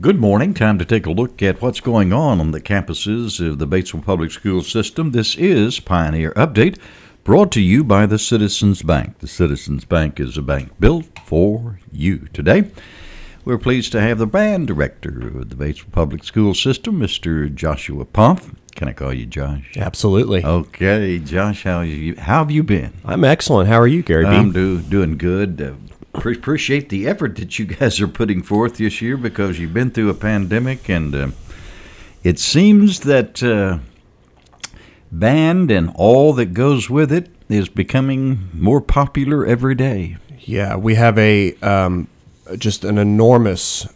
Good morning. Time to take a look at what's going on on the campuses of the Batesville Public School System. This is Pioneer Update, brought to you by the Citizens Bank. The Citizens Bank is a bank built for you. Today, we're pleased to have the band director of the Batesville Public School System, Mr. Joshua Poff. Can I call you Josh? Absolutely. Okay, Josh, how you how have you been? I'm excellent. How are you, Gary B? I'm do, doing good. Uh, pre- appreciate the effort that you guys are putting forth this year because you've been through a pandemic, and uh, it seems that uh, band and all that goes with it is becoming more popular every day. yeah, we have a um, just an enormous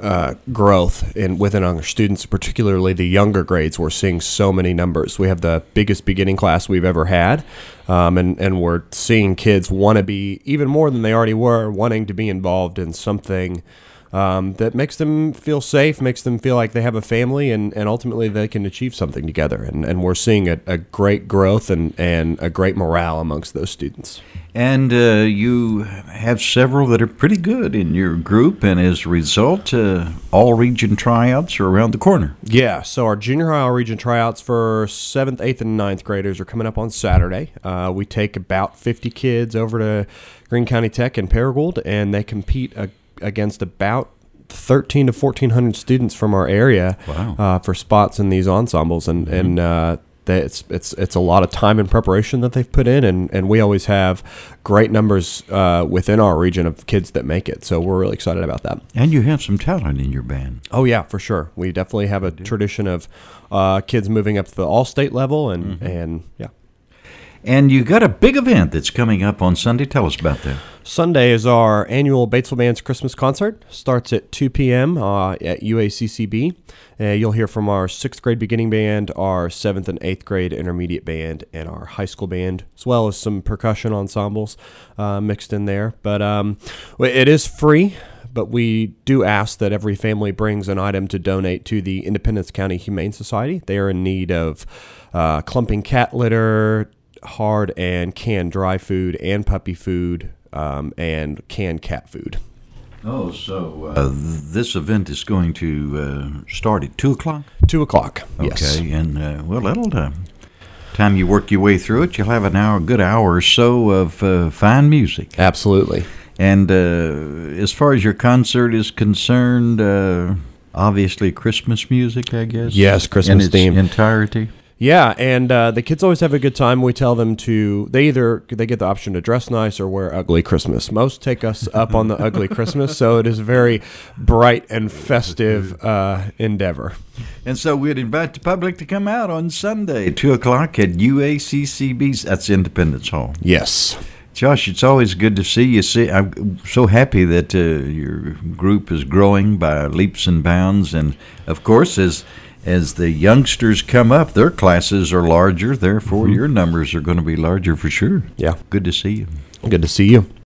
uh, growth in within our students, particularly the younger grades. We're seeing so many numbers. We have the biggest beginning class we've ever had, um, and and we're seeing kids want to be even more than they already were, wanting to be involved in something. Um, that makes them feel safe, makes them feel like they have a family, and, and ultimately they can achieve something together. And, and we're seeing a, a great growth and, and a great morale amongst those students. And uh, you have several that are pretty good in your group, and as a result, uh, all region tryouts are around the corner. Yeah, so our junior high all region tryouts for seventh, eighth, and ninth graders are coming up on Saturday. Uh, we take about 50 kids over to Greene County Tech in Paragould, and they compete a, against about 13 to 1400 students from our area Wow. uh, for spots in these ensembles, and and uh, they, it's it's it's a lot of time and preparation that they've put in, and, and we always have great numbers uh, within our region of kids that make it. So we're really excited about that. And you have some talent in your band. Oh yeah, for sure. We definitely have a tradition of uh, kids moving up to the all-state level, and and yeah. And you got a big event that's coming up on Sunday. Tell us about that. Sunday is our annual Batesville Band's Christmas concert. Starts at 2 p.m. Uh, at UACCB. Uh, you'll hear from our sixth grade beginning band, our seventh and eighth grade intermediate band, and our high school band, as well as some percussion ensembles uh, mixed in there. But um, it is free. But we do ask that every family brings an item to donate to the Independence County Humane Society. They are in need of uh, clumping cat litter, hard and canned dry food, and puppy food, um, and canned cat food. Oh, so uh, this event is going to uh, start at two o'clock. Two o'clock. Yes. Okay, and uh, well, that'll uh, time you work your way through it, you'll have an hour, a good hour or so of uh, fine music. Absolutely. And uh, as far as your concert is concerned, uh, obviously Christmas music, I guess. Yes, Christmas in its theme. entirety. Yeah, and uh, the kids always have a good time. We tell them to they either they get the option to dress nice or wear ugly Christmas. Most take us up on the ugly Christmas, so it is a very bright and festive uh, endeavor. And so we'd invite the public to come out on Sunday, two o'clock at UACCB's. That's Independence Hall. Yes. Josh, it's always good to see you. See, I'm so happy that uh, your group is growing by leaps and bounds, and of course, as as the youngsters come up, their classes are larger. Therefore, mm-hmm. your numbers are going to be larger for sure. Yeah. Good to see you. Good to see you.